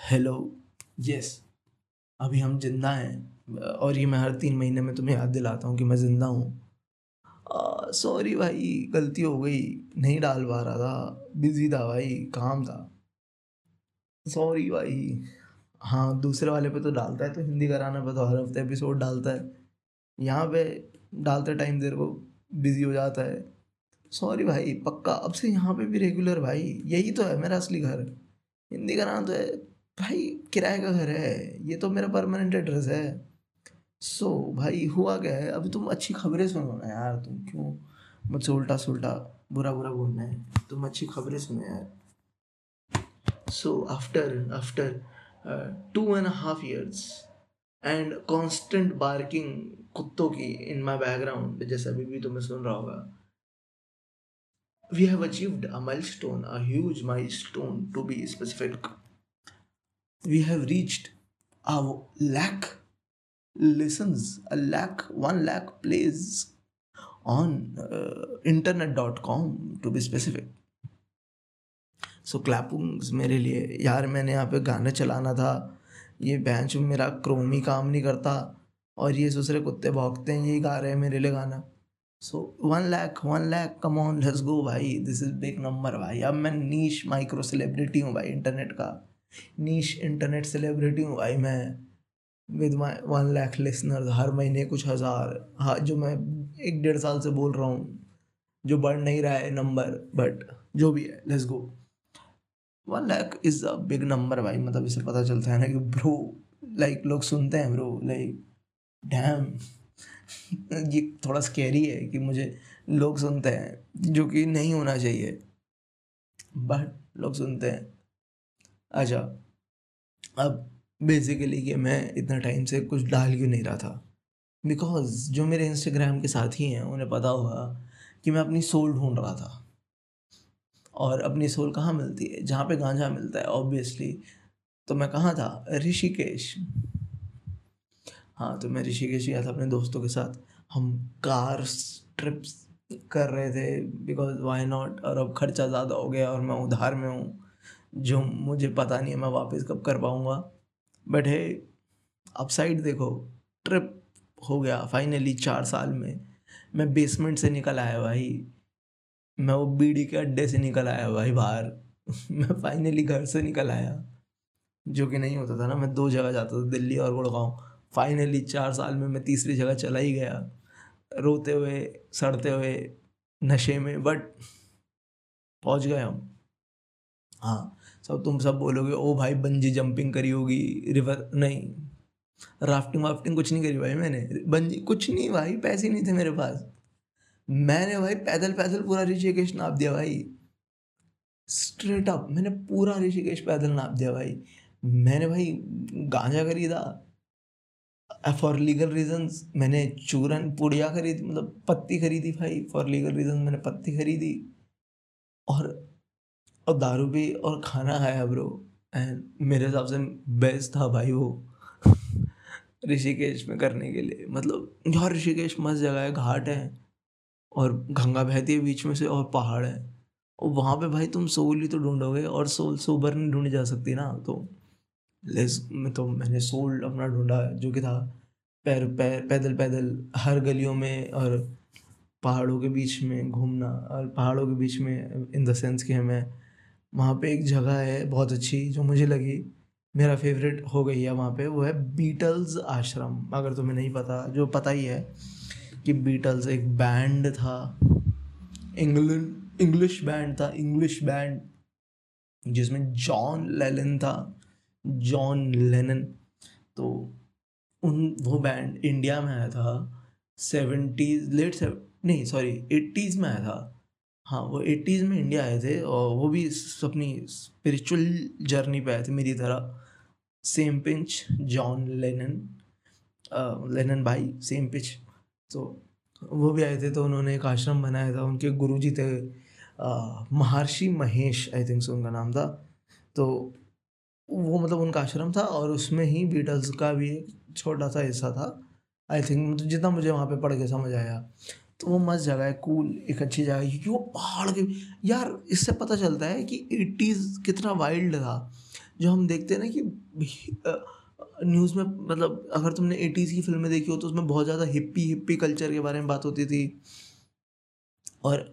Hello yes अभी हम ज़िंदा हैं, और ये मैं हर तीन महीने में तुम्हें याद दिलाता हूँ कि मैं ज़िंदा हूँ। सॉरी भाई, गलती हो गई। नहीं डाल पा रहा था। बिज़ी था भाई, काम था। सॉरी भाई। हाँ दूसरे वाले पे तो डालता है तो हिंदी कराना पे तो हर हफ़्ते एपिसोड डालता है। यहाँ पे डालते टाइम देर को बिज़ी हो जाता है। सॉरी भाई, पक्का। अब से यहाँ पे भी रेगुलर भाई। यही तो है मेरा असली घर। हिंदी कराना तो है। भाई किराए का घर है ये तो मेरा परमानेंट एड्रेस है। सो so, भाई हुआ क्या है? अभी तुम अच्छी खबरें सुनो ना यार तुम क्यों मुझसे उल्टा सुल्टा बुरा बुरा बोलना है? तुम अच्छी खबरें सुनो यार। So after after two and half years and constant barking कुत्तों की इन माई बैकग्राउंड जैसे अभी भी तुम्हें सुन रहा होगा। We have achieved a milestone, a huge milestone to be specific. We have reached a lakh listens, a lakh, one lakh plays on uh, internet.com to be specific. सो क्लैपुंग्स मेरे लिए यार मैंने यहाँ पे गाने चलाना था ये बेंच मेरा क्रोमी काम नहीं करता और ये दूसरे कुत्ते भौंकते हैं यही गा रहे हैं मेरे लिए गाना। So one lakh one lakh come on let's go भाई दिस इज़ बिग नंबर भाई। अब मैं नीश माइक्रो सेलिब्रिटी हूँ भाई इंटरनेट का। नीश इंटरनेट सेलिब्रिटी हूँ भाई मैं। With my one lakh listener हर महीने कुछ हज़ार। हाँ जो मैं एक डेढ़ साल से बोल रहा हूँ। जो बढ़ नहीं रहा है नंबर बट जो भी है let's go one lakh is a big number भाई मतलब इसे पता चलता है ना कि ब्रो लाइक लोग सुनते हैं ब्रो लाइक डैम ये थोड़ा स्केरी है कि मुझे लोग सुनते हैं, जो कि नहीं होना चाहिए। बट लोग सुनते हैं। अच्छा अब बेसिकली कि मैं इतना टाइम से कुछ डाल क्यों नहीं रहा था? बिकॉज़ जो मेरे इंस्टाग्राम के साथी हैं, उन्हें पता होगा कि मैं अपनी सोल ढूंढ रहा था। और अपनी सोल कहाँ मिलती है? जहाँ पे गांजा मिलता है ऑब्वियसली तो मैं कहाँ था? ऋषिकेश। हाँ तो मैं ऋषिकेश गया था अपने दोस्तों के साथ। हम कार ट्रिप्स कर रहे थे बिकॉज़ वाई नॉट और अब खर्चा ज़्यादा हो गया और मैं उधार में हूँ। जो मुझे पता नहीं है मैं वापस कब कर पाऊँगा। बट है अपसाइड देखो ट्रिप हो गया फाइनली चार साल में। मैं बेसमेंट से निकल आया भाई। मैं वो बीड़ी के अड्डे से निकल आया भाई बाहर। मैं फाइनली घर से निकल आया। जो कि नहीं होता था ना, मैं दो जगह जाता था, दिल्ली और गुड़गांव। फाइनली चार साल में मैं तीसरी जगह चला ही गया। रोते हुए, सड़ते हुए, नशे में बट पहुँच गए हम। हाँ सब तुम सब बोलोगे, ओ भाई, बंजी जंपिंग करी होगी रिवर नहीं। राफ्टिंग वाफ्टिंग कुछ नहीं करी भाई मैंने। बंजी कुछ नहीं भाई, पैसे नहीं थे मेरे पास। मैंने भाई पैदल पैदल पूरा ऋषिकेश नाप दिया भाई। स्ट्रेट अप मैंने पूरा ऋषिकेश पैदल नाप दिया भाई। मैंने भाई गांजा खरीदा। फॉर लीगल रीजंस मैंने चूरन पुड़िया खरीदी मतलब पत्ती खरीदी भाई। फॉर लीगल रीजन मैंने पत्ती खरीदी। और और दारू भी और खाना खाया ब्रो एंड मेरे हिसाब से बेस्ट था भाई वो ऋषिकेश में करने के लिए। मतलब यार ऋषिकेश मस्त जगह है, घाट है और गंगा बहती है बीच में से और पहाड़ है। और वहाँ पे भाई तुम सोल ही तो ढूंढोगे और सोल, सोबर नहीं ढूंढी जा सकती ना तो लेस में तो मैंने सोल अपना ढूंढा जो कि था पैर पैर, पैदल पैदल हर गलियों में और पहाड़ों के बीच में घूमना और पहाड़ों के बीच में इन द सेंस कि हमें वहाँ पे एक जगह है बहुत अच्छी जो मुझे लगी। मेरा फेवरेट हो गई है वहाँ पे, वो है बीटल्स आश्रम। अगर तुम्हें नहीं पता, जो पता ही है कि बीटल्स एक बैंड था। इंग्लैंड इंग्लिश बैंड था इंग्लिश बैंड जिसमें जॉन लेलन था। जॉन लेनन तो उन, वो बैंड इंडिया में आया था सेवेंटीज लेट सेव नहीं सॉरी एट्टीज़ में आया था। हाँ वो एट्टीज़ में इंडिया आए थे और वो भी अपनी स्पिरिचुअल जर्नी पे आए थे मेरी तरह। Same pinch John Lennon Lennon भाई सेम पिच तो वो भी आए थे तो उन्होंने एक आश्रम बनाया था, उनके गुरुजी थे महर्षि महेश आई थिंक से उनका नाम था। तो वो मतलब उनका आश्रम था और उसमें ही बीटल्स का भी एक छोटा सा हिस्सा था। आई थिंक मतलब जितना मुझे वहाँ पे पढ़ के समझ आया। तो वो मस्त जगह है कूल एक अच्छी जगह क्योंकि वो पहाड़ के यार, इससे पता चलता है कि एटीज़ कितना वाइल्ड था। जो हम देखते हैं ना कि न्यूज़ में मतलब अगर तुमने एटीज़ की फ़िल्में देखी हो तो उसमें बहुत ज़्यादा हिप्पी हिप्पी कल्चर के बारे में बात होती थी। और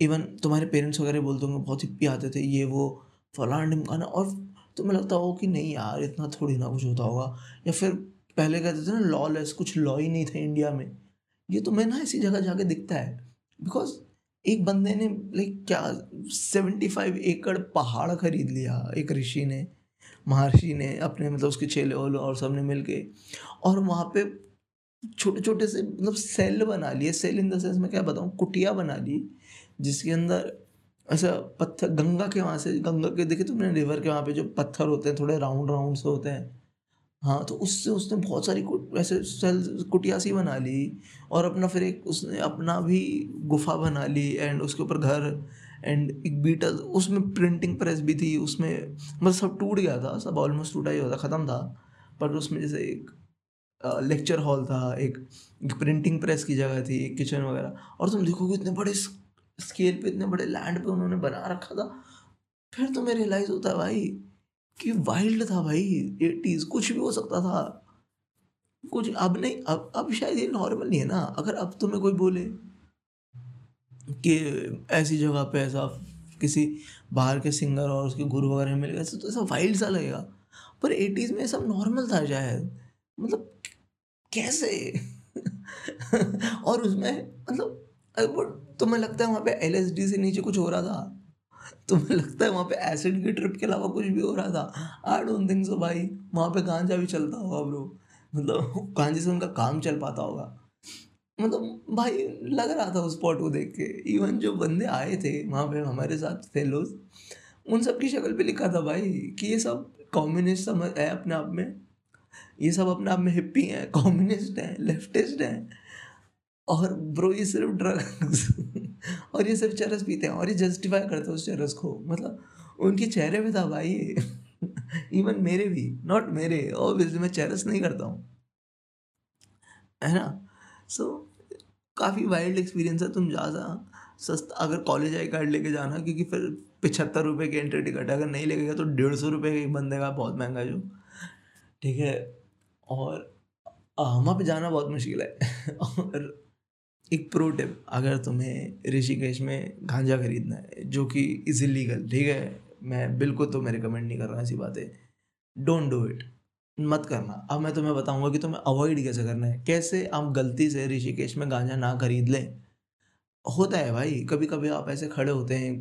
इवन तुम्हारे पेरेंट्स वगैरह बोलते होंगे, बहुत हिप्पी आते थे, ये वो, फलान ढिमकाना। और तुम्हें लगता हो कि नहीं यार, इतना थोड़ी ना कुछ होता होगा। या फिर पहले कहते थे ना लॉ लेस कुछ लॉ ही नहीं था इंडिया में। ये तो मैं ना ऐसी जगह जाके दिखता है। बिकॉज़ एक बंदे ने लाइक क्या सेवेंटी फाइव एकड़ पहाड़ खरीद लिया, एक ऋषि ने, महर्षि ने, अपने मतलब उसके चेले और सबने मिल के और वहाँ पे छोटे छोटे से मतलब सेल बना लिए। सेल इन द सेंस मैं क्या बताऊँ, कुटिया बना ली, जिसके अंदर ऐसा पत्थर, गंगा के वहाँ से, गंगा के देखे तुमने रिवर के वहाँ पे जो पत्थर होते हैं, थोड़े राउंड राउंड से होते हैं हाँ तो उससे उसने बहुत सारी ऐसे सेल कुटिया सी बना ली और अपना फिर एक उसने अपना भी गुफा बना ली एंड उसके ऊपर घर एंड एक बीटल, उसमें प्रिंटिंग प्रेस भी थी, उसमें मतलब सब टूट गया था, सब ऑलमोस्ट टूटा ही होता ख़त्म था। पर उसमें जैसे एक लेक्चर हॉल था, एक प्रिंटिंग प्रेस की जगह थी, एक किचन वगैरह। और तुम देखोगे इतने बड़े स्केल पे, इतने बड़े लैंड पे उन्होंने बना रखा था। फिर तुम्हें रियलाइज़ होता है भाई कि वाइल्ड था भाई एटीज़ कुछ भी हो सकता था। कुछ अब नहीं, अब अब शायद ये नॉर्मल नहीं है ना, अगर अब तुम्हें कोई बोले कि ऐसी जगह पे ऐसा किसी बाहर के सिंगर और उसके गुरु वगैरह मिल गए तो ऐसा वाइल्ड सा लगेगा। पर एटीज़ में सब नॉर्मल था शायद। मतलब कैसे? और उसमें मतलब तुम्हें लगता है वहाँ पे एल से नीचे कुछ हो रहा था? तुम्हें लगता है वहाँ पे एसिड की ट्रिप के अलावा कुछ भी हो रहा था। आई डोंट थिंक सो भाई। वहाँ पे गांजा भी चलता होगा ब्रो मतलब गांजे से उनका काम चल पाता होगा। मतलब भाई लग रहा था उस स्पॉट को देख के। इवन जो बंदे आए थे, वहाँ पे हमारे साथ फेलोज उन सब की शक्ल पे लिखा था भाई कि ये सब कम्युनिस्ट समझ है अपने आप में। ये सब अपने आप में हिप्पी हैं कम्युनिस्ट हैं लेफ्टिस्ट हैं। और ब्रो ये सिर्फ़ ड्रग्स और ये सिर्फ़ चरस पीते हैं और ये जस्टिफाई करते हैं उस चरस को। मतलब उनके चेहरे पे था भाई। इवन मेरे भी नॉट मेरे ऑब्वियसली मैं चेरस नहीं करता हूँ। है ना? सो so, काफ़ी वाइल्ड एक्सपीरियंस है। तुम जा सा सस्ता अगर कॉलेज आई कार्ड लेके जाना क्योंकि फिर पिछहत्तर रुपये की एंट्री टिकट है। अगर नहीं लेके गया तो डेढ़ सौ रुपये का एक बंदे का बहुत महँगा जो। ठीक है? और वहाँ पे जाना बहुत मुश्किल है। और एक प्रो टिप अगर तुम्हें ऋषिकेश में गांजा खरीदना है, जो कि इज़ इलीगल ठीक है? मैं बिल्कुल तो मैं रिकमेंड नहीं कर रहा ऐसी बातें। डोंट डू इट मत करना। अब मैं तुम्हें बताऊँगा कि तुम्हें अवॉइड कैसे करना है। कैसे आप गलती से ऋषिकेश में गांजा ना खरीद लें? होता है भाई कभी कभी आप ऐसे खड़े होते हैं।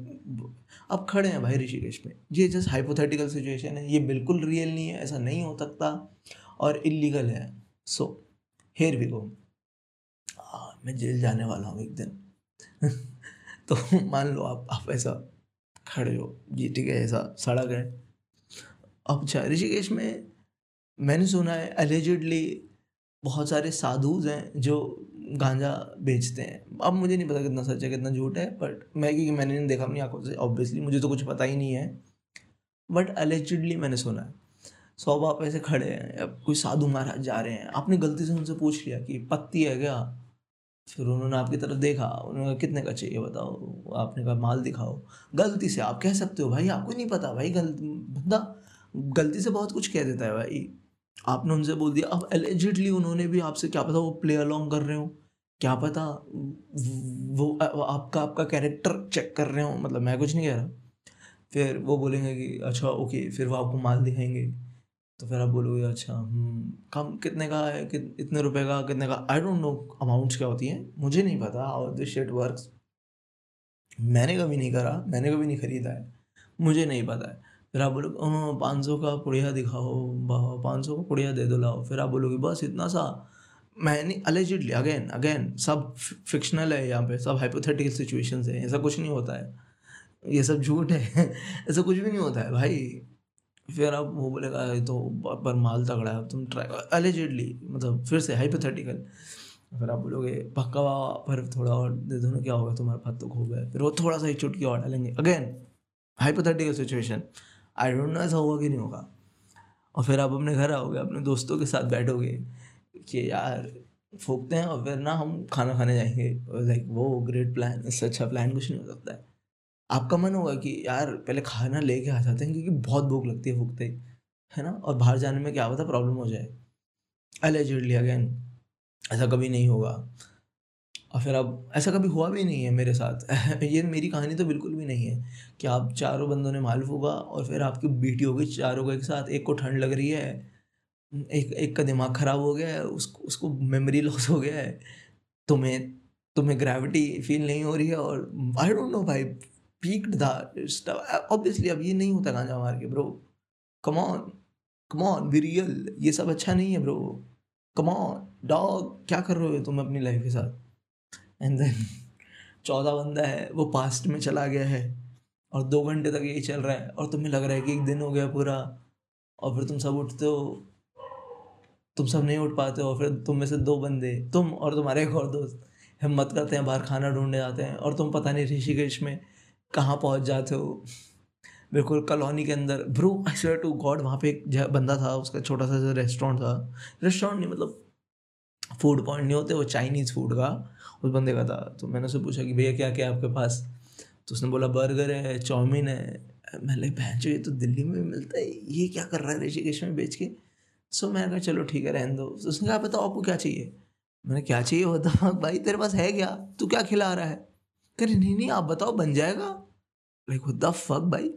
अब खड़े हैं भाई ऋषिकेश में। ये जस्ट हाइपोथेटिकल सिचुएशन है। ये बिल्कुल रियल नहीं है, ऐसा नहीं हो सकता। और इलीगल है। सो हेयर वी गो मैं जेल जाने वाला हूँ एक दिन। तो मान लो आप आप ऐसा खड़े हो जी ठीक है ऐसा सड़क है। अब ऋषिकेश में मैंने सुना है एलिजिडली बहुत सारे साधुज हैं जो गांजा बेचते हैं। अब मुझे नहीं पता कितना सच है, कितना झूठ है बट मैं, क्योंकि मैंने नहीं देखा अपनी आँखों से ऑब्वियसली मुझे तो कुछ पता ही नहीं है। बट एलिजिडली मैंने सुना है। सौ आप ऐसे खड़े हैं, अब कोई साधु महाराज जा रहे हैं। आपने गलती से उनसे पूछ लिया कि पत्ती है क्या? फिर उन्होंने आपकी तरफ़ देखा, उन्होंने कहा, कितने का चाहिए बताओ? आपने कहा, माल दिखाओ। गलती से? आप कह सकते हो भाई, आपको नहीं पता भाई, गलती, बंदा गलती से बहुत कुछ कह देता है भाई। आपने उनसे बोल दिया, अब एलिजिटली उन्होंने भी आपसे क्या पता, वो प्ले अलॉन्ग कर रहे हो। क्या पता वो आपका आपका कैरेक्टर चेक कर रहे हो मतलब मैं कुछ नहीं कह रहा। फिर वो बोलेंगे कि अच्छा ओके फिर वो आपको माल दिखाएँगे। तो फिर आप बोलोगे अच्छा हम्म, कम कितने का है कि इतने रुपए का कितने का? आई डोंट नो अमाउंट्स क्या होती हैं मुझे नहीं पता हाउ दिस शेट वर्क्स मैंने कभी नहीं करा मैंने कभी नहीं खरीदा है मुझे नहीं पता है। फिर आप बोलोगे पाँच सौ का पुड़िया दिखाओ पाँच सौ का पुड़िया दे दो लाओ। फिर आप बोलोगे बस इतना सा। मैंने अलेजिडली अगेन अगेन सब फिक्शनल है यहाँ पे सब हाइपोथेटिकल सिचुएशन है ऐसा कुछ नहीं होता है। ये सब झूठ है ऐसा कुछ भी नहीं होता है भाई। फिर आप वो बोलेगा तो पर माल तगड़ा है तुम ट्राई अलेजिडली मतलब फिर से हाइपोथेटिकल फिर आप बोलोगे, पक्का पर थोड़ा और दे दो ना, क्या होगा तुम्हारे पास तो खो गए फिर वो थोड़ा सा एक चुटकी और डालेंगे। Again hypothetical situation I don't know ऐसा होगा कि नहीं होगा। और फिर आप अपने घर आओगे, अपने दोस्तों के साथ बैठोगे कि, यार, फूकते हैं और फिर ना हम खाना खाने जाएँगे। लाइक वो ग्रेट प्लान इससे अच्छा प्लान कुछ नहीं हो सकता है। आपका मन होगा कि यार, पहले खाना लेके आ जाते हैं क्योंकि बहुत भूख लगती है फूकते ही, है ना? और बाहर जाने में क्या पता प्रॉब्लम हो जाए। एलिजिडली अगेन ऐसा कभी नहीं होगा। और फिर अब ऐसा कभी हुआ भी नहीं है मेरे साथ। ये मेरी कहानी तो बिल्कुल भी नहीं है कि आप चारों बंदों ने मालूम होगा और फिर आपकी बेटी हो गई चारों को एक साथ, एक को ठंड लग रही है, एक एक का दिमाग ख़राब हो गया है उसको उसको मेमोरी लॉस हो गया है। तुम्हें तुम्हें ग्रेविटी फील नहीं हो रही है और आई डोंट नो भाई पीक्ड था ऑब्वियसली अब ये नहीं होता गांजा मार के bro come on come be real ये सब अच्छा नहीं है ब्रो कम ऑन डॉग क्या कर रहे हो तुम अपनी लाइफ के साथ? एंड देन चौदह बंदा है, वो पास्ट में चला गया है, और दो घंटे तक यही चल रहा है, और तुम्हें लग रहा है कि एक दिन हो गया पूरा, और फिर तुम सब उठते हो। तुम सब नहीं उठ पाते हो फिर तुम में से दो बंदे, तुम और तुम्हारे एक और दोस्त, हिम्मत करते हैं, बाहर खाना ढूँढने जाते हैं, और तुम पता नहीं ऋषिकेश में कहाँ पहुँच जाते हो? बिल्कुल कॉलोनी के अंदर। Bro I swear to God वहाँ पे एक बंदा था, उसका छोटा सा रेस्टोरेंट था। रेस्टोरेंट नहीं मतलब फ़ूड पॉइंट नहीं होते, वो चाइनीज़ फ़ूड का। उस बंदे का था। तो मैंने उससे पूछा कि भैया क्या क्या आपके पास? तो उसने बोला बर्गर है, चाउमीन है। मैं बहन ये तो दिल्ली में मिलता है। ये क्या कर रहा है ऋषिकेश में बेच के? सो मैंने कहा, चलो ठीक है, रहने दो। तो उसने कहा बताओ, आपको क्या चाहिए? मैंने क्या चाहिए? बताओ भाई, तेरे पास है क्या? तू क्या खिला रहा है? कह रहे, नहीं नहीं, आप बताओ, बन जाएगा? लाइक द फक भाई?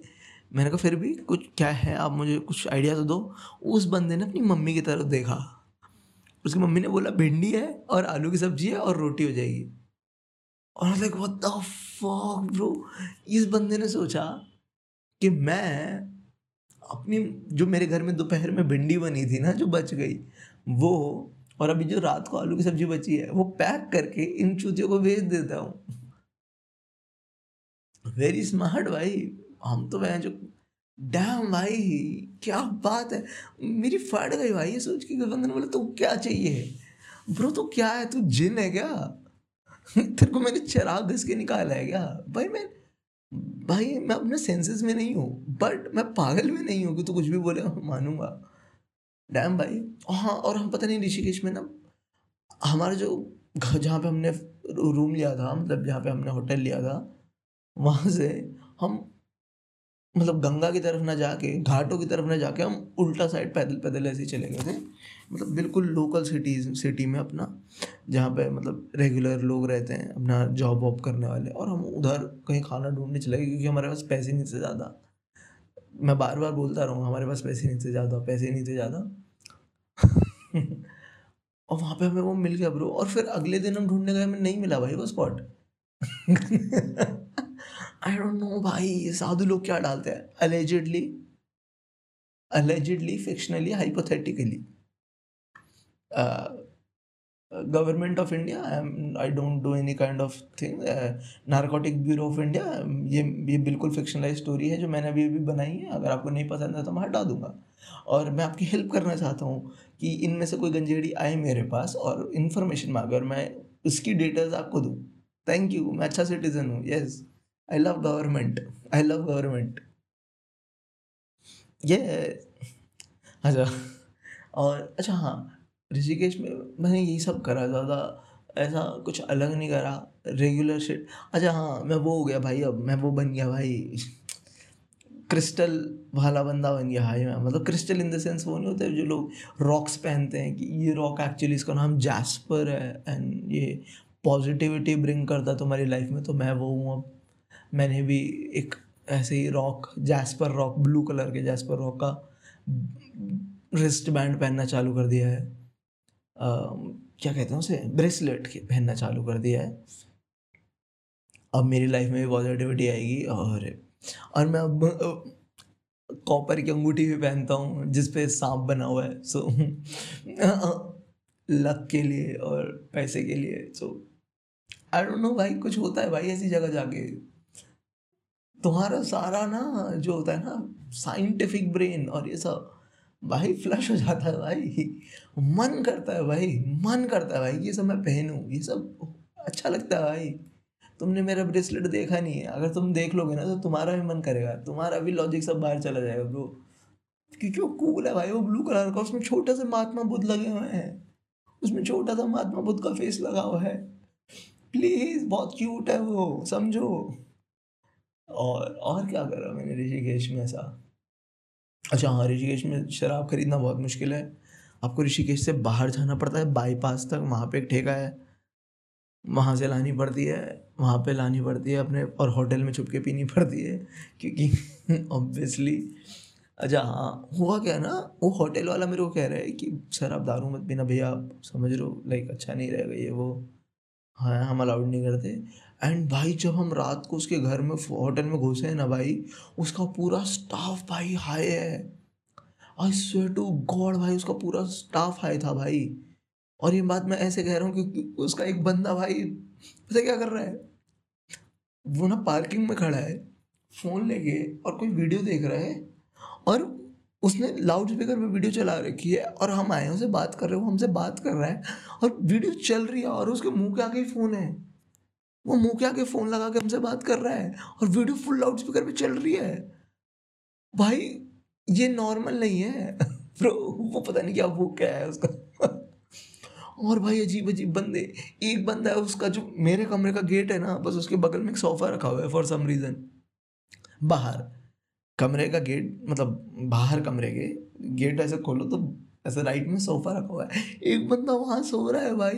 मैंने कहा, फिर भी कुछ, क्या है? आप मुझे कुछ आइडिया तो दो। उस बंदे ने अपनी मम्मी की तरफ़ देखा। उसकी मम्मी ने बोला, भिंडी है और आलू की सब्ज़ी है और रोटी हो जाएगी। और like what the fuck bro इस बंदे ने सोचा कि मैं अपनी, जो मेरे घर में दोपहर में भिंडी बनी थी ना, जो बच गई, वो, और अभी जो रात को आलू की सब्ज़ी बची है, वो पैक करके इन चूतियों को भेज देता हूँ। वेरी स्मार्ट भाई। हम तो वह जो डैम भाई, क्या बात है? मेरी फट गई भाई, ये सोच के बंदे ने बोला तू क्या चाहिए? ब्रो तो क्या है? तू जिन है क्या? तेरे को मैंने चराग घस के निकाला है क्या? भाई, मैं भाई, मैं अपने सेंसेस में नहीं हूँ बट मैं पागल में नहीं हूँ कि तू कुछ भी बोले मानूँगा। डैम भाई। हाँ और हम पता नहीं ऋषिकेश में ना, हमारा जो घर जहाँ पे हमने रूम लिया था मतलब जहाँ पे हमने होटल लिया था वहाँ से हम मतलब गंगा की तरफ़ ना जाके, घाटों की तरफ़ ना जाके हम उल्टा साइड पैदल पैदल ऐसे ही चले गए थे। मतलब बिल्कुल लोकल सिटीज़ सिटी में अपना, जहाँ पे मतलब रेगुलर लोग रहते हैं, अपना जॉब वॉब करने वाले। और हम उधर कहीं खाना ढूँढने चले गए, क्योंकि हमारे पास पैसे नहीं थे ज़्यादा। मैं बार बार बोलता रहूँगा, हमारे पास पैसे नहीं थे ज़्यादा, पैसे नहीं थे ज़्यादा। और वहाँ पे हमें वो मिल गया ब्रो और फिर अगले दिन हम ढूँढने गए, हमें नहीं मिला भाई वो स्पॉट आई डोंट नो भाई ये साधु लोग क्या डालते हैं? Allegedly allegedly fictionally hypothetically government of India I I don't do any kind of thing narcotic bureau of India ये ये बिल्कुल फिक्शनलाइज स्टोरी है जो मैंने अभी अभी बनाई है। अगर आपको नहीं पसंद है तो मैं हटा दूँगा। और मैं आपकी हेल्प करना चाहता हूँ कि इनमें से कोई गंजेड़ी आए मेरे पास और इन्फॉर्मेशन मांगे और मैं उसकी डिटेल्स आपको दूँ। थैंक यू मैं अच्छा सिटीजन हूँ। Yes I love government I love government ये अच्छा। और अच्छा हाँ। ऋषिकेश में मैंने यही सब करा ज़्यादा। ऐसा कुछ अलग नहीं करा। रेगुलर शिट अच्छा हाँ मैं वो हो गया भाई अब। मैं वो बन गया भाई। क्रिस्टल वाला बंदा बन गया भाई मैं। मतलब क्रिस्टल इन द सेंस वो नहीं होते जो लोग रॉक्स पहनते हैं कि ये रॉक एक्चुअली इसका नाम जैस्पर है। एंड ये पॉजिटिविटी ब्रिंग करता तुम्हारी लाइफ में तो मैं वो हूँ अब। मैंने भी एक ऐसे ही rock jasper rock blue colour के जैस्पर रॉक का रिस्ट बैंड पहनना चालू कर दिया है। आ, क्या कहते हैं उसे? ब्रेसलेट पहनना चालू कर दिया है। अब मेरी लाइफ में भी पॉजिटिविटी आएगी और और मैं अब कॉपर की अंगूठी भी पहनता हूँ जिस पे सांप बना हुआ है। सो लक के लिए और पैसे के लिए। सो आई डोंट नो भाई कुछ होता है भाई ऐसी जगह जाके। तुम्हारा सारा ना जो होता है ना साइंटिफिक ब्रेन और ये सब, भाई फ्लश हो जाता है भाई। मन करता है भाई, मन करता है भाई। ये सब मैं पहनूँ, ये सब अच्छा लगता है भाई। तुमने मेरा ब्रेसलेट देखा नहीं है। अगर तुम देख लोगे ना तो तुम्हारा भी मन करेगा। तुम्हारा भी लॉजिक सब बाहर चला जाएगा ब्रो क्योंकि वो कूल है भाई, वो ब्लू कलर का, उसमें छोटा सा महात्मा बुद्ध लगे हुए हैं। उसमें छोटा सा महात्मा बुद्ध का फेस लगा हुआ है। प्लीज़ बहुत क्यूट है वो, समझो। और और क्या करा मैंने ऋषिकेश में ऐसा? अच्छा हाँ ऋषिकेश में शराब खरीदना बहुत मुश्किल है। आपको ऋषिकेश से बाहर जाना पड़ता है बाईपास तक, वहाँ पे एक ठेका है। वहाँ से लानी पड़ती है, वहाँ पे लानी पड़ती है अपने, और होटल में छुप के पीनी पड़ती है, क्योंकि ऑब्वियसली अच्छा हाँ हुआ क्या ना, वो होटल वाला मेरे को कह रहा है कि सर आप दारू मत पीना, भैया आप समझ रहे हो लाइक अच्छा नहीं रहेगा ये वो। हाँ हम अलाउड नहीं करते। एंड भाई, जब हम रात को उसके घर में होटल में घुसे हैं ना भाई, उसका पूरा स्टाफ भाई हाई है। आई स्वेयर टू गॉड भाई, उसका पूरा स्टाफ हाई था भाई। और ये बात मैं ऐसे कह रहा हूँ क्योंकि उसका एक बंदा भाई पता क्या कर रहा है? वो ना पार्किंग में खड़ा है फ़ोन लेके और कोई वीडियो देख रहा है और उसने लाउड स्पीकर पे वीडियो चला रखी है और हम आए हैं उसे बात कर रहे हो हमसे बात कर रहा है और वीडियो चल रही है और उसके मुँह के आगे फ़ोन है। वो मुँह के आगे फ़ोन लगा के हमसे बात कर रहा है और वीडियो फुल लाउड स्पीकर पे चल रही है। भाई, ये नॉर्मल नहीं है। ब्रो, वो पता नहीं क्या, वो क्या है उसका। और भाई अजीब अजीब बंदे। एक बंदा है, उसका जो मेरे कमरे का गेट है ना, बस उसके बगल में एक सोफा रखा हुआ है फॉर सम रीज़न बाहर। कमरे का गेट मतलब बाहर कमरे के गेट ऐसे खोलो तो ऐसे राइट में सोफा रखा हुआ है। एक बंदा वहाँ सो रहा है भाई।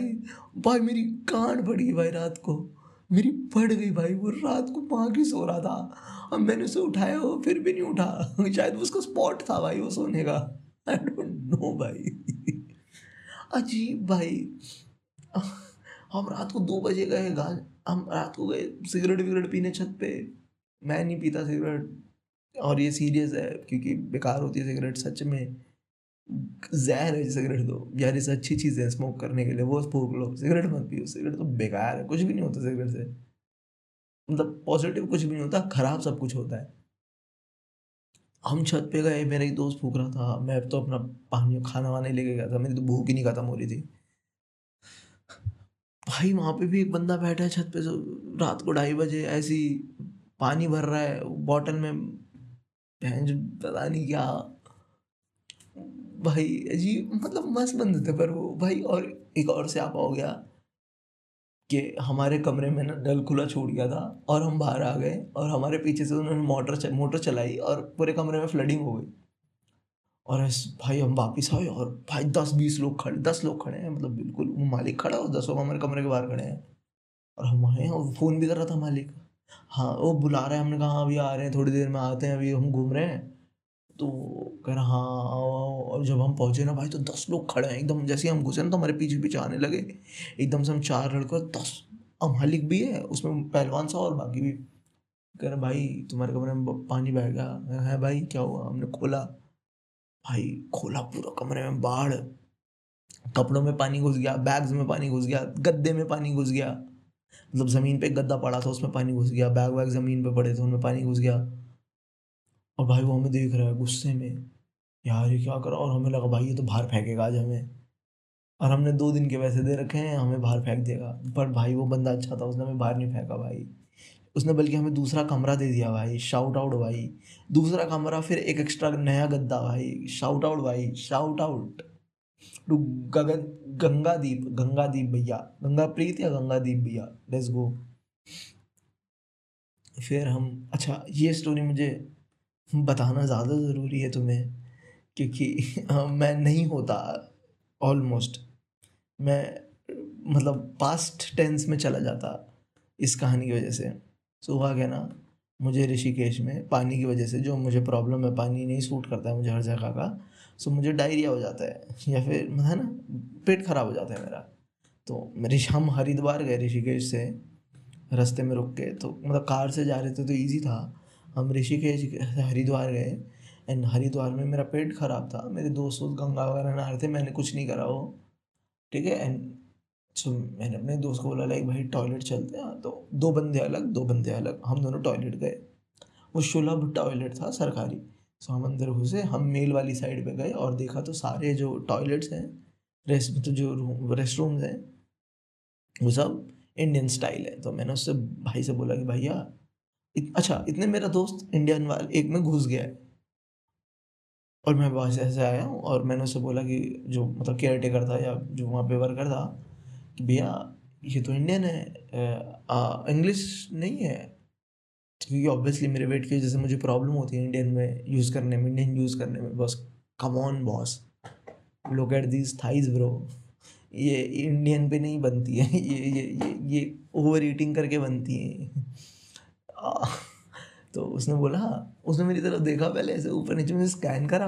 भाई, मेरी कांड पड़ भाई रात को। मेरी पड़ गई भाई, वो रात को वहाँ की सो रहा था। अब मैंने उसे उठाया, वो फिर भी नहीं उठा। शायद उसका स्पॉट था भाई, वो सोने का। आई डोंट नो भाई। अजीब भाई। हम रात को दो बजे गए हम रात को गए सिगरेट विगरेट पीने छत पे। मैं नहीं पीता सिगरेट, और ये सीरियस है, क्योंकि बेकार होती है सिगरेट सच में। जहर है सिगरेट दो। यार, इसे अच्छी चीज़ है स्मोक करने के लिए। वो स्मोक लो। सिगरेट मत पियो। सिगरेट तो बेकार है। कुछ भी नहीं होता सिगरेट से। मतलब पॉजिटिव कुछ भी नहीं होता। खराब सब कुछ होता है। हम छत पे गए। मेरा एक दोस्त फूक रहा था। मैं तो अपना पानी खाना वाना लेके गया था। मेरी तो भूख ही नहीं खत्म हो रही थी। भाई, वहाँ पे भी एक बंदा बैठा है छत पे। रात को ढाई बजे ऐसी पानी भर रहा है। बॉटल में पता नहीं क्या। भाई, अजीब मतलब मस्त बंद थे, पर वो भाई, और एक और से आप हो गया कि हमारे कमरे में ना नल खुला छूट गया था, और हम बाहर आ गए, और हमारे पीछे से उन्होंने मोटर मोटर चलाई, और पूरे कमरे में फ्लडिंग हो गई। और भाई, हम वापिस आए, और भाई दस बीस लोग खड़े, दस लोग खड़े हैं मतलब बिल्कुल वो मालिक खड़ा और दस लोग हमारे कमरे के बाहर खड़े हैं। और हम आए, और फ़ोन भी कर रहा था मालिक। हाँ वो बुला रहे हैं हमने कहा हाँ अभी आ रहे हैं, थोड़ी देर में आते हैं, अभी हम घूम रहे हैं। तो कह रहा हाँ आओ आओ। और जब हम पहुँचे ना भाई तो दस लोग खड़े हैं। एकदम जैसे हम घुसे ना तो हमारे पीछे पीछे आने लगे। एकदम से हम चार लड़के, दस मालिक भी है, उसमें पहलवान सा और बाकी भी। कह रहे, भाई, तुम्हारे कमरे में पानी बह गया। है भाई, क्या हुआ? हमने खोला। भाई, खोला पूरा कमरे में, बाढ़। कपड़ों में पानी घुस गया, बैग्स में पानी घुस गया, गद्दे में पानी घुस गया। मतलब ज़मीन पे गद्दा पड़ा था, उसमें पानी घुस गया। बैग वैग ज़मीन पे पड़े थे, उनमें पानी घुस गया। और भाई वो हमें देख रहा है गुस्से में, यार, ये क्या करा और हमें लगा, भाई, ये तो बाहर फेंकेगा आज हमें। और हमने दो दिन के पैसे दे रखे हैं, हमें बाहर फेंक देगा। पर भाई, वो बंदा अच्छा था, उसने हमें बाहर नहीं फेंका भाई। उसने बल्कि हमें दूसरा कमरा दे दिया भाई शाउट आउट भाई। दूसरा कमरा, फिर एक एक्स्ट्रा नया गद्दा भाई। शाउट आउट भाई shout out to Gagan, Gangadeep Gangadeep भैया। गंगा प्रीत या गंगादीप भैया? लेट्स गो फिर हम अच्छा ये स्टोरी मुझे बताना ज़्यादा ज़रूरी है तुम्हें, क्योंकि मैं नहीं होता ऑलमोस्ट मैं मतलब पास्ट टेंस में चला जाता इस कहानी की वजह से। सो हुआ क्या ना, मुझे ऋषिकेश में पानी की वजह से, जो मुझे प्रॉब्लम है, पानी नहीं सूट करता है मुझे हर जगह का सो मुझे डायरिया हो जाता है, या फिर, है ना, पेट खराब हो जाता है मेरा। तो मेरी, हम हरिद्वार गए ऋषिकेश से, रास्ते में रुक के तो मतलब कार से जा रहे थे तो ईजी था। हम ऋषिकेश हरिद्वार गए एंड हरिद्वार में मेरा पेट ख़राब था। मेरे दोस्त दोस्त गंगा वगैरह नहा रहे थे, मैंने कुछ नहीं करा वो। ठीक है? एंड सो मैंने अपने दोस्त को बोला, लाइक भाई टॉयलेट चलते हैं। तो दो बंदे अलग, दो बंदे अलग। हम दोनों टॉयलेट गए। वो सुलभ टॉयलेट था सरकारी। सो हम अंदर घुसे, हम मेल वाली साइड पे गए और देखा तो सारे जो टॉयलेट्स हैं रेस्ट तो जो रूम रेस्ट रूम्स हैं, वो सब इंडियन स्टाइल है। तो मैंने उससे, भाई से बोला कि, भैया इत, अच्छा इतने मेरा दोस्त इंडियन वाले एक में घुस गया है। और मैं वहाँ से ऐसे आया हूँ और मैंने उससे बोला कि जो मतलब केयर टेकर था या जो वहाँ पे वर्कर था कि भैया ये तो इंडियन है इंग्लिश नहीं है। क्योंकि ऑब्वियसली मेरे वेट की वजह से मुझे प्रॉब्लम होती है इंडियन में यूज़ करने में इंडियन यूज़ करने में। बस come on boss look at these thighs bro ये इंडियन पे नहीं बनती है ये ये ये ये ओवर ईटिंग करके बनती है। तो उसने बोला, उसने मेरी तरफ़ देखा पहले ऐसे ऊपर नीचे में स्कैन करा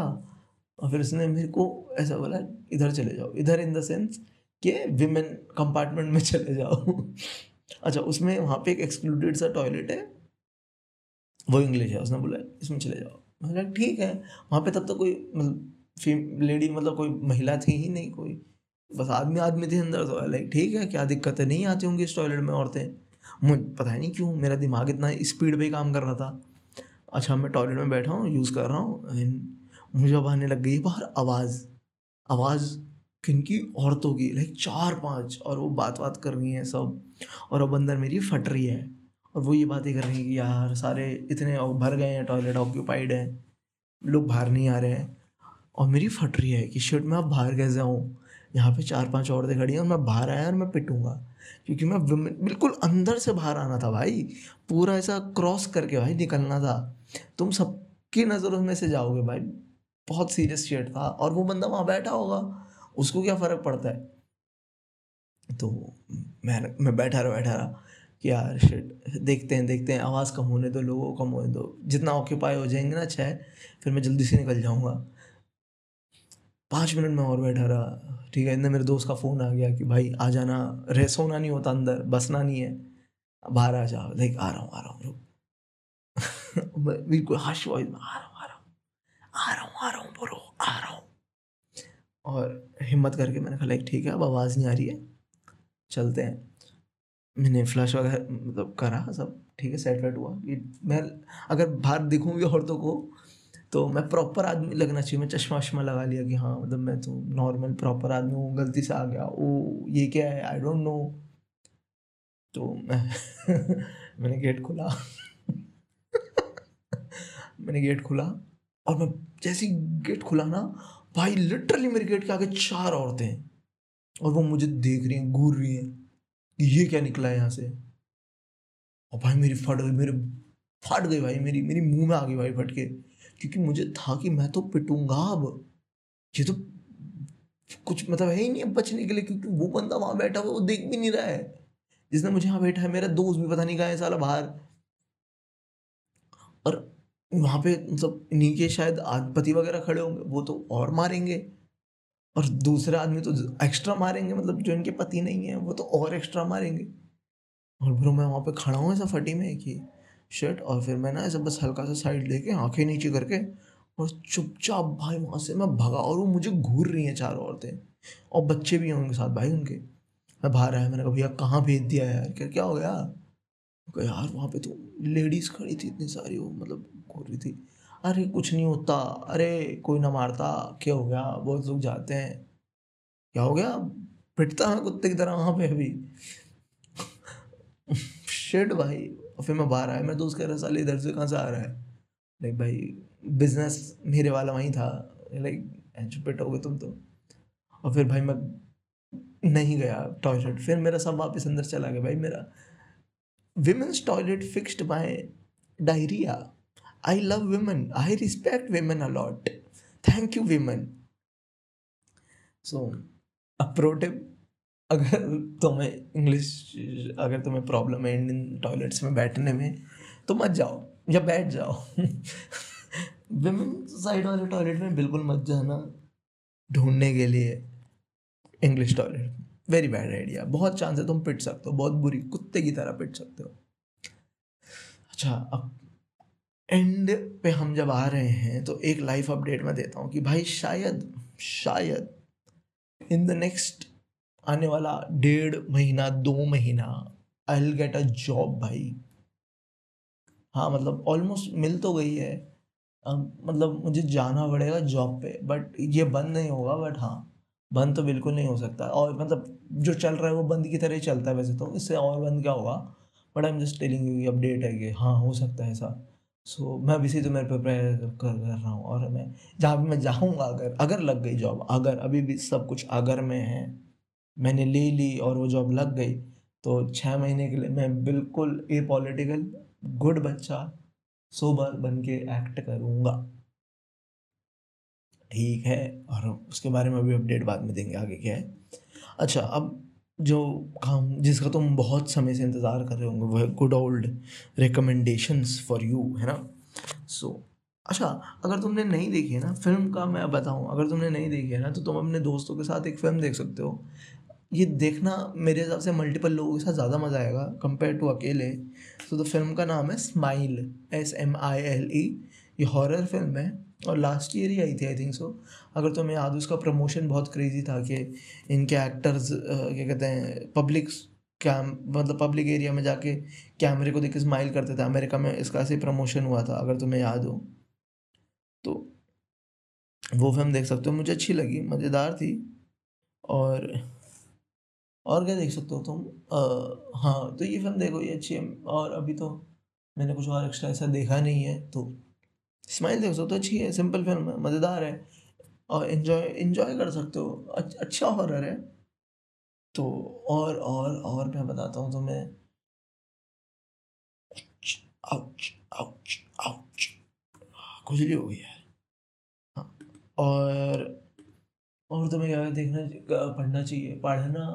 और फिर उसने मेरे को ऐसा बोला, इधर चले जाओ, इधर इन द सेंस कि विमेन कंपार्टमेंट में चले जाओ। अच्छा उसमें वहाँ पे एक एक्सक्लूडेड सा टॉयलेट है, वो इंग्लिश है, उसने बोला, इसमें चले जाओ। बोला, ठीक है। वहाँ पे तब तो कोई मतलब लेडी मतलब कोई महिला थी ही नहीं, कोई। बस आदमी आदमी थे अंदर तो लाइक ठीक है, क्या दिक्कतें नहीं आती होंगी इस टॉयलेट में औरतें। मुझे, पता नहीं क्यों, मेरा दिमाग इतना स्पीड पे काम कर रहा था। अच्छा मैं टॉयलेट में बैठा हूँ यूज़ कर रहा हूँ मुझे अब आने लग गई बाहर आवाज़। आवाज़ किन की? औरतों की लाइक चार पाँच, और वो बात बात कर रही हैं सब, और अब अंदर मेरी फट रही है, और वो ये बातें कर रही हैं कि यार, सारे इतने भर गए हैं टॉयलेट ऑक्यूपाइड हैं, लोग बाहर नहीं आ रहे हैं, और मेरी फट रही है कि शर्ट मैं अब बाहर कैसे आऊँ? यहाँ पे चार पाँच औरतें खड़ी हैं और मैं बाहर आया और मैं पिटूँगा। क्योंकि मैं बिल्कुल अंदर से बाहर आना था भाई। पूरा ऐसा क्रॉस करके भाई निकलना था। तुम सबकी नज़रों में से जाओगे भाई। बहुत सीरियस शेट था और वो बंदा वहाँ बैठा होगा। उसको क्या फ़र्क पड़ता है? तो मैं मैं बैठा रहा बैठा रहा कि यार शेट देखते हैं देखते हैं। आवाज़ कम होने दो, लोगों कम होने दो। जितना ऑक्यूपाई हो जाएँगे ना है फिर मैं जल्दी से निकल जाऊँगा। पाँच मिनट में और बैठा रहा। ठीक है इतने मेरे दोस्त का फ़ोन आ गया कि भाई आ जाना। रह, सोना नहीं होता अंदर, बसना नहीं है। बाहर आ जाओ, देख, आ रहा हूँ, आ रहा हूँ बिल्कुल हश वॉइस में, आ रहा हूँ, आ रहा हूँ, आ रहा हूँ, आ रहा हूँ, बोलो, आ रहा हूँ। और हिम्मत करके मैंने कहा, लाइक, ठीक है, अब आवाज़ नहीं आ रही है। चलते हैं। मैंने फ्लश वगैरह मतलब करा सब, ठीक है सेट वेट हुआ कि मैं, अगर बाहर दिखूँ भी औरतों को तो मैं प्रॉपर आदमी लगना चाहिए। मैं चश्मा वश्मा लगा लिया कि हाँ मतलब मैं तो नॉर्मल प्रॉपर आदमी हूँ, गलती से आ गया। ओ, ये क्या है? आई डोंट नो तो मैं मैंने गेट खोला। मैंने गेट खोला और मैं जैसे गेट खुला ना, भाई लिटरली मेरे गेट के आगे चार औरतें हैं और वो मुझे देख रही हैं, घूर रही हैं कि ये क्या निकला है यहाँ से। और भाई मेरी फट गई, मेरे फट गई भाई, मेरी मेरी मुँह में आ गई भाई फट के क्योंकि मुझे था कि मैं तो पिटूँगा अब। ये तो कुछ मतलब है ही नहीं बचने के लिए, क्योंकि वो बंदा वहाँ बैठा हुआ वो देख भी नहीं रहा है। जिसने मुझे यहाँ बैठा है, मेरा दोस्त भी पता नहीं कहा है, साला बाहर। और वहाँ पे मतलब के शायद पति वगैरह खड़े होंगे, वो तो और मारेंगे। और दूसरे आदमी तो एक्स्ट्रा मारेंगे मतलब जो इनके पति नहीं है, वो तो और एक्स्ट्रा मारेंगे। और ब्रो, मैं वहाँ पे खड़ा हूँ ऐसा फटी में कि शर्ट और फिर मैं ना ऐसा बस हल्का सा साइड लेके आँखें नीचे करके और चुपचाप भाई वहाँ से मैं भगा और वो मुझे घूर रही हैं चारों औरतें और बच्चे भी हैं उनके साथ, भाई उनके। मैं बाहर आया, मैंने कहा, भैया, कहाँ भेज दिया यार? क्या क्या हो गया? कहा, यार, वहाँ पे तो लेडीज़ खड़ी थी इतनी सारी, वो मतलब घूर रही थी। अरे, कुछ नहीं होता। अरे, कोई ना मारता। क्या हो गया? बहुत लोग जाते हैं। क्या हो गया? पिटता है कुत्ते की तरह वहाँ पे अभी? शेड भाई। और फिर मैं बाहर आया। मैं दोस्त कह रहा, साले, इधर से कहाँ से आ रहा है? लाइक भाई बिज़नेस मेरे वाला वहीं था। लाइक पिट हो गए तुम तो। और फिर भाई, मैं नहीं गया टॉयलेट फिर मेरा सब वापस अंदर चला गया। भाई, मेरा women's toilet fixed by diarrhoea I love women I respect women a lot thank you women so supportive अगर तुम्हें इंग्लिश अगर तुम्हें प्रॉब्लम है इंडियन टॉयलेट्स में बैठने में तो मत जाओ, या बैठ जाओ। विमेन साइड वाले टॉयलेट में बिल्कुल मत जाना ढूँढने के लिए English toilet very bad idea बहुत चांस है तुम पिट सकते हो, बहुत बुरी, कुत्ते की तरह पिट सकते हो। अच्छा अब एंड पे हम जब आ रहे हैं तो एक लाइफ अपडेट मैं देता हूँ कि भाई शायद शायद इन द नेक्स्ट आने वाला डेढ़ महीना दो महीना I will get a job भाई। हाँ मतलब ऑलमोस्ट मिल तो गई है। मतलब मुझे जाना पड़ेगा जॉब पे बट ये बंद नहीं होगा बट हाँ बंद तो बिल्कुल नहीं हो सकता। और मतलब जो चल रहा है वो बंद की तरह ही चलता है वैसे तो इससे और बंद क्या होगा? But I am just telling you update है कि हाँ हो सकता है ऐसा। सो so, मैं अभी से तो मेरे प्रिपेयर कर कर रहा हूँ और मैं जहाँ भी मैं जाऊँगा अगर अगर लग गई जॉब अगर अभी भी सब कुछ अगर में है मैंने ले ली और वो जॉब लग गई। तो छः महीने के लिए मैं बिल्कुल ए पॉलिटिकल गुड बच्चा सोबर बन के एक्ट करूँगा। ठीक है और उसके बारे में भी अपडेट बाद में देंगे आगे क्या है। अच्छा अब जो काम जिसका तुम बहुत समय से इंतज़ार कर रहे होंगे वो है good old recommendations for you है ना? सो so, अच्छा अगर तुमने नहीं देखी है ना फ़िल्म का मैं बताऊँ अगर तुमने नहीं देखी है ना तो तुम अपने दोस्तों के साथ एक फ़िल्म देख सकते हो। ये देखना मेरे हिसाब से मल्टीपल लोगों के साथ ज़्यादा मज़ा आएगा कंपेयर टू अकेले। तो द फ़िल्म का नाम है Smile S M I L E ये हॉरर फ़िल्म है और लास्ट ईयर ही आई थी आई थिंक सो अगर तुम्हें याद उसका प्रमोशन बहुत क्रेजी था कि इनके एक्टर्स क्या कहते हैं पब्लिक कैम मतलब पब्लिक एरिया में जाके कैमरे को देख के स्माइल करते थे। अमेरिका में इसका ऐसे प्रमोशन हुआ था, अगर तुम्हें याद हो। तो वो फ़िल्म देख सकते हो, मुझे अच्छी लगी, मज़ेदार थी। और और क्या देख सकते हो तुम? हाँ तो ये फ़िल्म देखो, ये अच्छी है। और अभी तो मैंने कुछ और एक्स्ट्रा ऐसा देखा नहीं है तो स्माइल देख सकते हो अच्छी है सिंपल फ़िल्म है, मज़ेदार है। और इन्जॉय इन्जॉय कर सकते हो। अच्छा हॉरर है। तो और और और मैं बताता हूँ तुम्हें। आउच आउच आउच खुजली हो गई यार। हाँ और और तुम्हें क्या देखना पढ़ना चाहिए। पढ़ना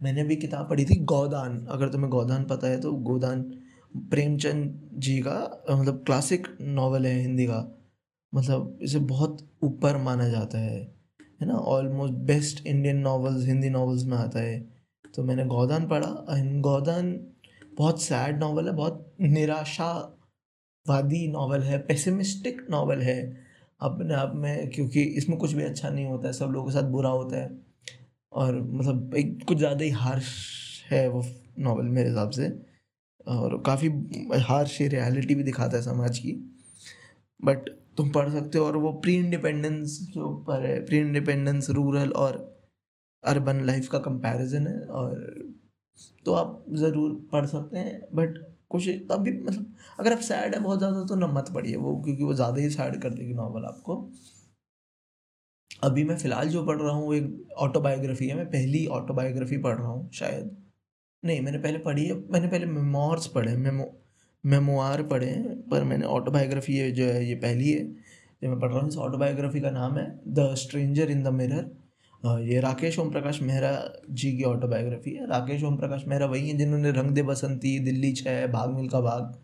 मैंने भी किताब पढ़ी थी, गोदान। अगर तुम्हें गोदान पता है तो गोदान प्रेमचंद जी का मतलब क्लासिक नावल है हिंदी का। मतलब इसे बहुत ऊपर माना जाता है है ना? Almost best Indian novels Hindi novels में आता है। तो मैंने गोदान पढ़ा गोदान बहुत सैड नावल है, बहुत निराशावादी नावल है पेसिमिस्टिक नावल है। अपने आप में, क्योंकि इसमें कुछ भी अच्छा नहीं होता है, सब लोगों के साथ बुरा होता है। और मतलब एक कुछ ज़्यादा ही हार्श है वो नावल मेरे हिसाब से। और काफ़ी हार्श रियलिटी भी दिखाता है समाज की। बट तुम पढ़ सकते हो और वो प्री इंडिपेंडेंस के ऊपर है प्री इंडिपेंडेंस रूरल और अर्बन लाइफ का कंपैरिजन है और तो आप ज़रूर पढ़ सकते हैं। बट कुछ तब भी मतलब अगर आप सैड है बहुत ज़्यादा तो न मत पढ़िए वो क्योंकि वो ज़्यादा ही सैड कर देगी नॉवल आपको। अभी मैं फ़िलहाल जो पढ़ रहा हूँ, वो एक ऑटोबायोग्राफी है। मैं पहली ऑटोबायोग्राफी पढ़ रहा हूँ शायद। नहीं, मैंने पहले पढ़ी है, मैंने पहले मेमोर्स पढ़े मेमो मेमोआर पढ़े हैं, पर मैंने ऑटोबायोग्राफी जो है, ये पहली है। जो मैं पढ़ रहा हूँ, इस ऑटोबायोग्राफी का नाम है the stranger in the mirror ये राकेश ओम प्रकाश मेहरा जी की ऑटोबायोग्राफी है। राकेश ओम प्रकाश मेहरा वही हैं जिन्होंने रंग दे बसंती, दिल्ली छः, भाग मिल्खा भाग,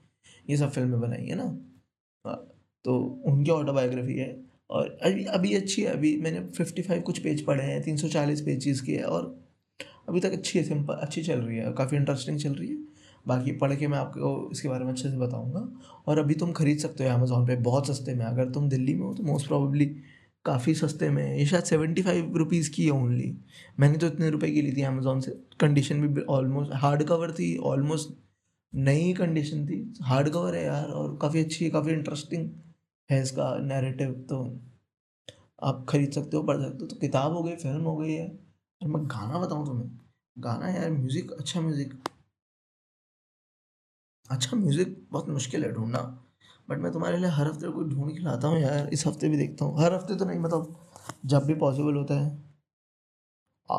ये सब फ़िल्में बनाई है ना। तो उनकी ऑटोबायोग्राफी है। और अभी अभी अच्छी है, अभी मैंने फिफ्टी फाइव कुछ पेज पढ़े हैं, तीन सौ चालीस पेजेस की है और अभी तक अच्छी है सिंपल अच्छी चल रही है, काफ़ी इंटरेस्टिंग चल रही है। बाकी पढ़ के मैं आपको इसके बारे में अच्छे से बताऊँगा। और अभी तुम खरीद सकते हो अमेज़ोन पे, बहुत सस्ते में, अगर तुम दिल्ली में हो तो मोस्ट प्रॉबली काफ़ी सस्ते में ये शायद सेवेंटी फाइव रुपीज़ की है ओनली मैंने तो इतने रुपए की ली थी अमेज़ोन से। कंडीशन भी ऑलमोस्ट हार्ड कवर थी ऑलमोस्ट नई कंडीशन थी। हार्ड कवर है यार और काफ़ी अच्छी है, काफ़ी इंटरेस्टिंग है इसका नैरेटिव तो आप खरीद सकते हो पढ़ सकते हो तो किताब हो गई फ़िल्म हो गई है। और मैं गाना बताऊँ तुम्हें? गाना यार म्यूज़िक अच्छा म्यूज़िक अच्छा म्यूज़िक बहुत मुश्किल है ढूंढना बट मैं तुम्हारे लिए हर हफ़्ते कोई ढूंढ के लाता हूँ यार इस हफ़्ते भी देखता हूँ। हर हफ़्ते तो नहीं मतलब जब भी पॉसिबल होता है। आ,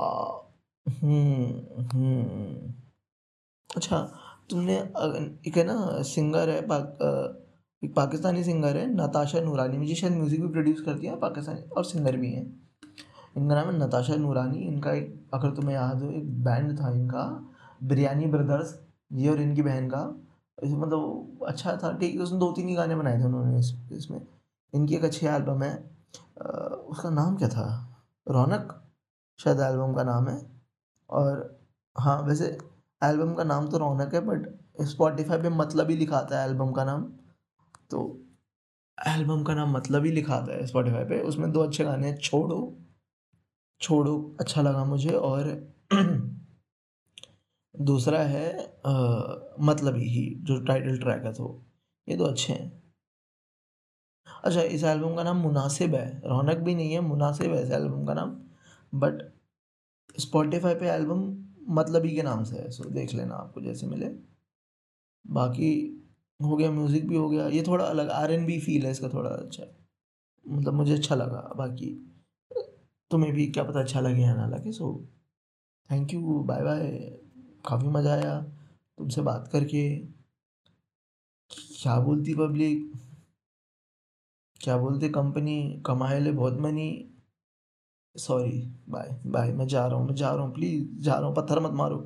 हम्म हम्म। अच्छा तुमने एक है ना सिंगर है पाक, एक पाकिस्तानी सिंगर है नताशा नूरानी। मुझे शायद म्यूज़िक भी प्रोड्यूस करती है पाकिस्तानी और सिंगर भी हैं। इनका नाम है नताशा नूरानी। इनका एक अगर तुम्हें याद हो एक बैंड था इनका बिरयानी ब्रदर्स ये और इनकी बहन का। मतलब अच्छा था ठीक उसने दो तीन ही गाने बनाए थे उन्होंने इस, इसमें। इनकी एक अच्छी एल्बम है। उसका नाम क्या था? रौनक? शायद एल्बम का नाम है। और हाँ वैसे एल्बम का नाम तो रौनक है बट स्पॉटिफाई पे मतलब ही लिखा आता है एल्बम का नाम। एल्बम का नाम मतलब ही लिखा है स्पॉटिफाई पे। उसमें दो अच्छे गाने हैं छोड़ो छोड़ो अच्छा लगा मुझे और दूसरा है आ, मतलब ही जो टाइटल ट्रैक है तो। ये तो अच्छे हैं। अच्छा इस एल्बम का नाम मुनासिब है। रौनक भी नहीं है मुनासिब है इस एल्बम का नाम। बट स्पॉटिफाई पे एल्बम मतलब ही के नाम से है सो देख लेना आपको जैसे मिले। बाकी हो गया म्यूज़िक भी हो गया, ये थोड़ा अलग आर एन बी फील है इसका थोड़ा अच्छा। मतलब मुझे अच्छा लगा, बाकी तुम्हें भी क्या पता अच्छा लगे या ना लगे so thank you bye bye काफ़ी मज़ा आया तुमसे बात करके। क्या बोलती पब्लिक क्या बोलते कंपनी कमाए ले बहुत मनी सॉरी बाय बाय मैं जा रहा हूँ, मैं जा रहा हूँ प्लीज़ जा रहा हूँ, पत्थर मत मारो।